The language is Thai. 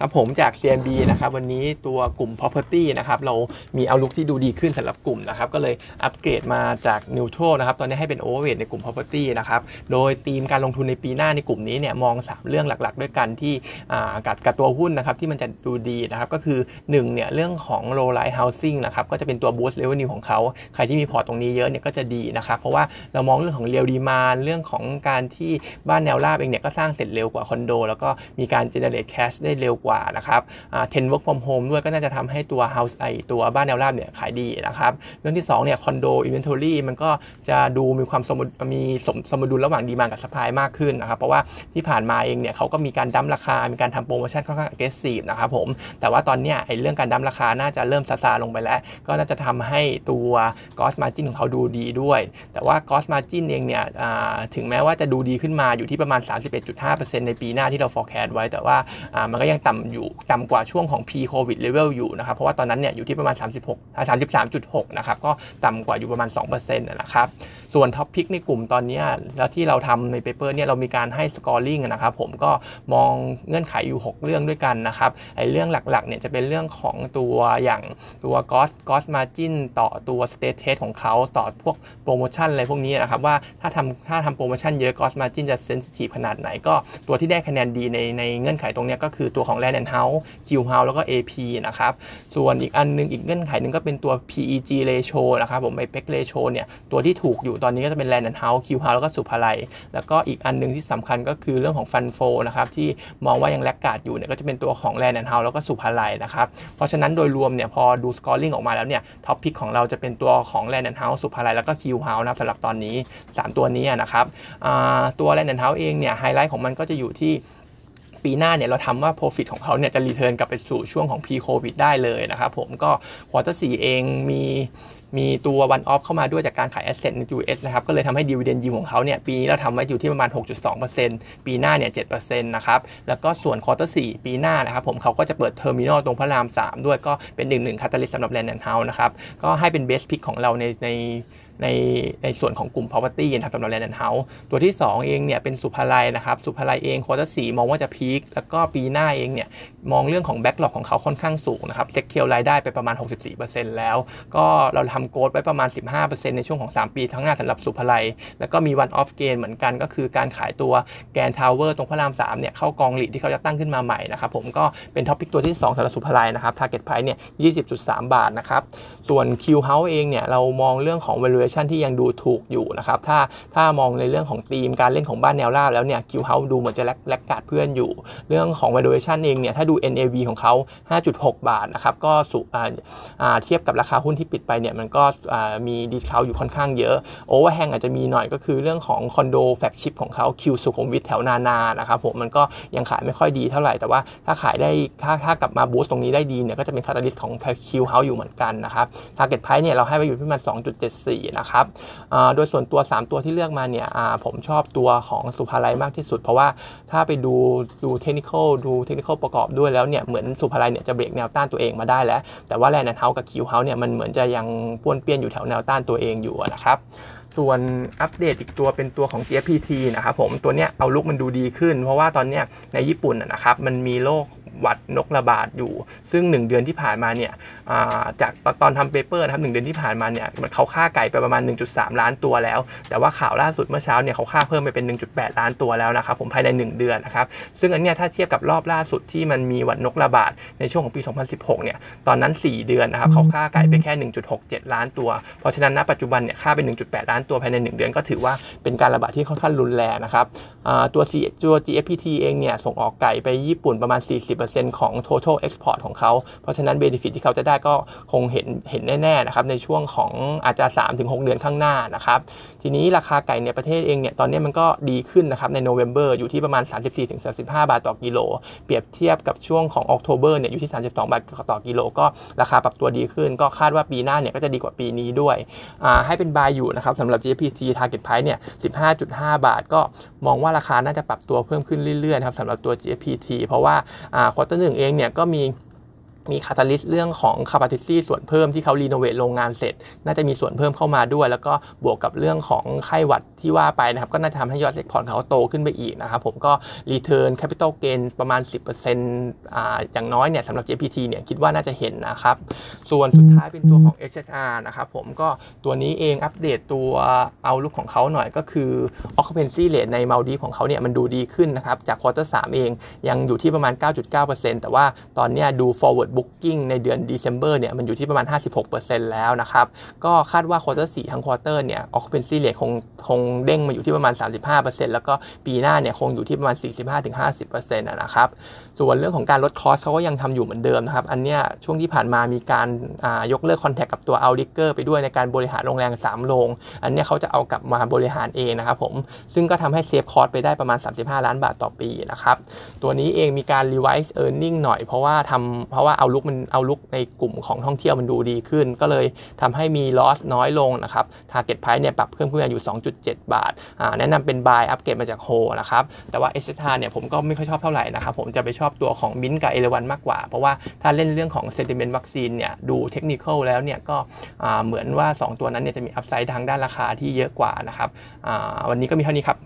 ครับผมจาก CMB นะครับวันนี้ตัวกลุ่ม property นะครับเรามีเอาลุกที่ดูดีขึ้นสำหรับกลุ่มนะครับก็เลยอัปเกรดมาจาก neutral นะครับตอนนี้ให้เป็น overweight ในกลุ่ม property นะครับโดยธีมการลงทุนในปีหน้าในกลุ่มนี้เนี่ยมอง 3 เรื่องหลักๆ ด้วยกันที่กับกับตัวหุ้นนะครับที่มันจะดูดีนะครับก็คือ1เนี่ยเรื่องของ low rise housing นะครับก็จะเป็นตัว boost revenue ของเขาใครที่มีพอร์ตตรงนี้เยอะเนี่ยก็จะดีนะครับเพราะว่าเรามองเรื่องของ real demand เรื่องของการที่บ้านแนวราบเองเนี่ยก็สร้างเสร็จเร็วกว่าคอนโดแล้วก็มีการ generate cash ได้เร็วกว่านะครับเทรนด์ work from home ด้วยก็น่าจะทำให้ตัว house ไอตัวบ้านแนวราบเนี่ยขายดีนะครับ เรื่องที่2เนี่ยคอนโด inventory มันก็จะดูมีความสมมีสมสมดุลระหว่าง demand กับ supply มากขึ้นนะครับเพราะว่าที่ผ่านมาเองเนี่ยเขาก็มีการ dump ราคา มีการทำโปรโมชั่นค่อนข้าง aggressive นะครับผมแต่ว่าตอนเนี้ยไอเรื่องการ dump ราคาน่าจะเริ่มซาซาลงไปแล้ว ก็น่าจะทำให้ตัว gross margin ของเขาดูดีด้วย แต่ว่า gross margin เองเนี่ยถึงแม้ว่าจะดูดีขึ้นมาอยู่ที่ประมาณ 31.5%ในปีหน้าที่เรา forecast ไว้แต่ว่ามันก็ยังต่ำอยู่ต่ำกว่าช่วงของ pre covid level อยู่นะครับ เพราะว่าตอนนั้นเนี่ยอยู่ที่ประมาณ 36 33.6 นะครับ ก็ต่ำกว่าอยู่ประมาณ 2%นะครับ ส่วน top pick ในกลุ่มตอนนี้แล้วที่เราทำใน paper เนี่ยเรามีการให้ scoring นะครับผมก็มองเงื่อนไขอยู่ 6 เรื่องด้วยกันนะครับไอ้เรื่องหลักๆเนี่ยจะเป็นเรื่องของตัวอย่างตัว gross gross margin ต่อตัว strategy ของเขาต่อพวกโปรโมชั่นอะไรพวกนี้นะครับว่าถ้าทำถ้าทำโปรโมชั่นเยอะ gross margin จะ sensitive ขนาดไหนก็ตัวที่ได้คะแนนดีในในเงื่อนไขตรงนี้ก็คือตัวของ Land and House Q House แล้วก็ AP นะครับ ส่วนอีกอันนึงอีกเงื่อนไขหนึ่งก็เป็นตัว PEG ratio นะครับผม PEG ratio เนี่ยตัวที่ถูกอยู่ตอนนี้ก็จะเป็น Land and House Q House แล้วก็ศุภาลัย แล้วก็อีกอันนึงที่สำคัญก็คือเรื่องของ Fund Flow นะครับที่มองว่ายัง laggard อยู่เนี่ยก็จะเป็นตัวของ Land and House แล้วก็ศุภาลัยนะครับเพราะฉะนั้นโดยรวมเนี่ยพอดู scoring ออกมาแล้วเนี่ย top pick ของเราจะเป็นตัวของ Land and House ศุภาลัยแล้วก็ Q House นะสำหรับตอนนี้ 3 ตัวนี้นะครับตัว Land and House เองเนี่ยไฮไลท์ของมันก็จะอยู่ที่ ปีหน้าเนี่ยเราทำว่า profit ของเขาเนี่ยจะ return กลับไปสู่ช่วงของ pre covid ได้เลยนะครับผมก็ quarter สองมีมีตัว one-off เข้ามาด้วยจากการขาย asset ใน US นะครับ ก็เลยทำให้ dividend yield ของเขาเนี่ย ปีนี้เราทำไว้อยู่ที่ประมาณ 6.2%ปีหน้าเนี่ย 7%นะครับ แล้วก็ส่วน quarter สี่ปีหน้านะครับผมเขาก็จะเปิด Terminal ตรงพระราม 3 ด้วยก็เป็นหนึ่งหนึ่ง catalyst สำหรับ Land and House นะครับ ก็ให้เป็น best pick ของเราในใน ในในส่วนของกลุ่ม property นะครับสำหรับ Land and House ตัวที่ 2 เองเนี่ยเป็นสุภาลัยนะครับสุภาลัยเอง quarter สี่มองว่าจะ peak แล้วก็ปีหน้าเองเนี่ยมองเรื่องของ backlog ของเขาค่อนข้างสูงนะครับ secure รายได้ไปประมาณ 64%แล้ว ก็เราทำ growth ไว้ประมาณ 15%ในช่วงของ 3 ปีข้างหน้าสำหรับสุภาลัย แล้วก็มี one-off gain เหมือนกันก็คือการขายตัว Grand Tower ตรงพระราม3เนี่ยเข้ากอง REIT ที่เขาจะตั้งขึ้นมาใหม่นะครับผมก็เป็น top pick ตัวที่ 2สำหรับสุภาลัยนะครับ target price เนี่ย20.3 บาทนะครับส่วน Q House เองเนี่ยเรามองเรื่องของ valuation ที่ยังดูถูกอยู่นะครับถ้าถ้ามองในเรื่องของธีมการเล่นของบ้านแนวราบแล้วเนี่ย Q House ดูเหมือนจะ lag laggard เพื่อนอยู่ เรื่องของ valuation เองเนี่ยถ้าดู NAV ของเขา 5.6 บาทนะครับก็สุเทียบกับราคาหุ้นที่ปิดไปเนี่ยมันก็มี discount อยู่ค่อนข้างเยอะ overhang อาจจะมีหน่อยก็คือเรื่องของคอนโด flagship ของเขา Q สุขุมวิทแถวนานานะครับผมมันก็ยังขายไม่ค่อยดีเท่าไหร่ แต่ว่าถ้าขายได้ถ้าถ้ากลับมา boost ตรงนี้ได้ดีเนี่ยก็จะเป็น catalyst ของ Q House อยู่เหมือนกันนะครับ target price เนี่ยเราให้ไว้อยู่ที่ประมาณ2.74นะครับโดยส่วนตัว 3 ตัวที่เลือกมาเนี่ยผมชอบตัวของสุภาลัยมากที่สุด เพราะว่าถ้าไปดูดูเทคนิคดูเทคนิคประกอบด้วยแล้วเนี่ยเหมือนสุภาลัยเนี่ยจะเบรกแนวต้านตัวเองมาได้แล้ว แต่ว่า Land House กับ Q House เนี่ยมันเหมือนจะยังป้วนเปี้ยนอยู่แถวแนวต้านตัวเองอยู่นะครับส่วนอัปเดตอีกตัวเป็นตัวของ GFPT นะครับผมตัวเนี้ย outlook มันดูดีขึ้น เพราะว่าตอนเนี้ยในญี่ปุ่นนะครับมันมีโรค หวัดนกระบาดอยู่ ซึ่ง 1 เดือนที่ผ่านมาเนี่ยจากตอนทำ paper นะครับหนึ่งเดือนที่ผ่านมาเนี่ยเขาฆ่าไก่ไปประมาณ 1.3 ล้านตัวแล้ว แต่ว่าข่าวล่าสุดเมื่อเช้าเนี่ยเขาฆ่าเพิ่มไปเป็น 1.8 ล้านตัวแล้วนะครับผมภายใน 1 เดือนนะครับซึ่งอันเนี้ยถ้าเทียบกับรอบล่าสุดที่มันมีหวัดนกระบาดในช่วงของปี 2016 เนี่ยตอนนั้น 4 เดือนนะครับเขาฆ่าไก่ไปแค่ 1.67 ล้านตัว เพราะฉะนั้นณปัจจุบันเนี่ยฆ่าไป 1.8 ล้านตัวภายใน 1 เดือนก็ถือว่าเป็นการระบาดที่ค่อนข้างรุนแรงนะครับตัว C ตัว GFPT เองเนี่ยส่งออกไก่ไปญี่ปุ่นประมาณ 40ของ total export ของเขา เพราะฉะนั้น benefit ที่เขาจะได้ก็คงเห็นเห็นแน่ๆนะครับในช่วงของอาจจะ 3-6 เดือนข้างหน้านะครับทีนี้ราคาไก่ในประเทศเองเนี่ยตอนนี้มันก็ดีขึ้นนะครับในโนเวม ber อยู่ที่ประมาณ 34-35 บาทต่อกิโล เปรียบเทียบกับช่วงของ October เนี่ยอยู่ที่ 32 บาทต่อกิโล ก็ราคาปรับตัวดีขึ้น ก็คาดว่าปีหน้าเนี่ยก็จะดีกว่าปีนี้ด้วยให้เป็น buy อยู่นะครับสำหรับ GFPT target price เนี่ย 15.5 บาท ก็มองว่าราคาน่าจะปรับตัวเพิ่มขึ้นเรื่อยๆนะครับสำหรับตัว GFPT เพราะว่า quarter หนึ่งเองเนี่ยก็มี มี catalyst เรื่องของ capacity ส่วนเพิ่มที่เขา renovate โรงงานเสร็จ น่าจะมีส่วนเพิ่มเข้ามาด้วย แล้วก็บวกกับเรื่องของไข้หวัดที่ว่าไปนะครับ ก็น่าจะทำให้ยอด export เขาโตขึ้นไปอีกนะครับ ผมก็ return capital gain ประมาณ 10%อ่าอย่างน้อยเนี่ยสำหรับ GFPT เนี่ยคิดว่าน่าจะเห็นนะครับ ส่วนสุดท้ายเป็นตัวของ SHR นะครับผมก็ตัวนี้เองอัปเดตตัว outlook ของเขาหน่อยก็คือ occupancy rate ในมัลดีฟส์ของเขาเนี่ยมันดูดีขึ้นนะครับจาก quarter 3เองยังอยู่ที่ประมาณ 9.9%แต่ว่าตอนเนี้ยดู forward booking ในเดือน December เนี่ยมันอยู่ที่ประมาณ 56%แล้วนะครับ ก็คาดว่า quarter 4ทั้ง quarter เนี่ย occupancy rate คงคงเด้งมาอยู่ที่ประมาณ 35%แล้วก็ปีหน้าเนี่ยคงอยู่ที่ประมาณ 45-50%นะครับ ส่วนเรื่องของการลด cost เขาก็ยังทำอยู่เหมือนเดิมนะครับ อันเนี้ยช่วงที่ผ่านมามีการยกเลิก contract กับตัว Outrigger ไปด้วยในการบริหารโรงแรม3โรงอันเนี้ยเขาจะเอากลับมาบริหารเองนะครับผมซึ่งก็ทำให้ save cost ไปได้ประมาณ 35 ล้านบาทต่อปีนะครับตัวนี้เองมีการ revise earning หน่อยเพราะว่าทำเพราะว่าเอาลุกมันเอาลุกในกลุ่มของท่องเที่ยวมันดูดีขึ้น ก็เลยทำให้มี loss น้อยลงนะครับ target price เนี่ยปรับเพิ่มขึ้นมาอยู่ 2.7 บาทแนะนำเป็น buy อัปเกรดมาจากโฮนะครับ แต่ว่า s อ r เนี่ยผมก็ไม่ค่อยชอบเท่าไหร่นะครับ ผมจะไปชอบตัวของมินกับเอเลวันมากกว่า เพราะว่าถ้าเล่นเรื่องของ sentiment วัคซีนเนี่ยดูเทคนิคแล้วเนี่ยก็เหมือนว่า 2 ตัวนั้นเนี่ยจะมีอัพไซด์ทางด้านราคาที่เยอะกว่านะครับวันนี้ก็มีเท่านี้ครับ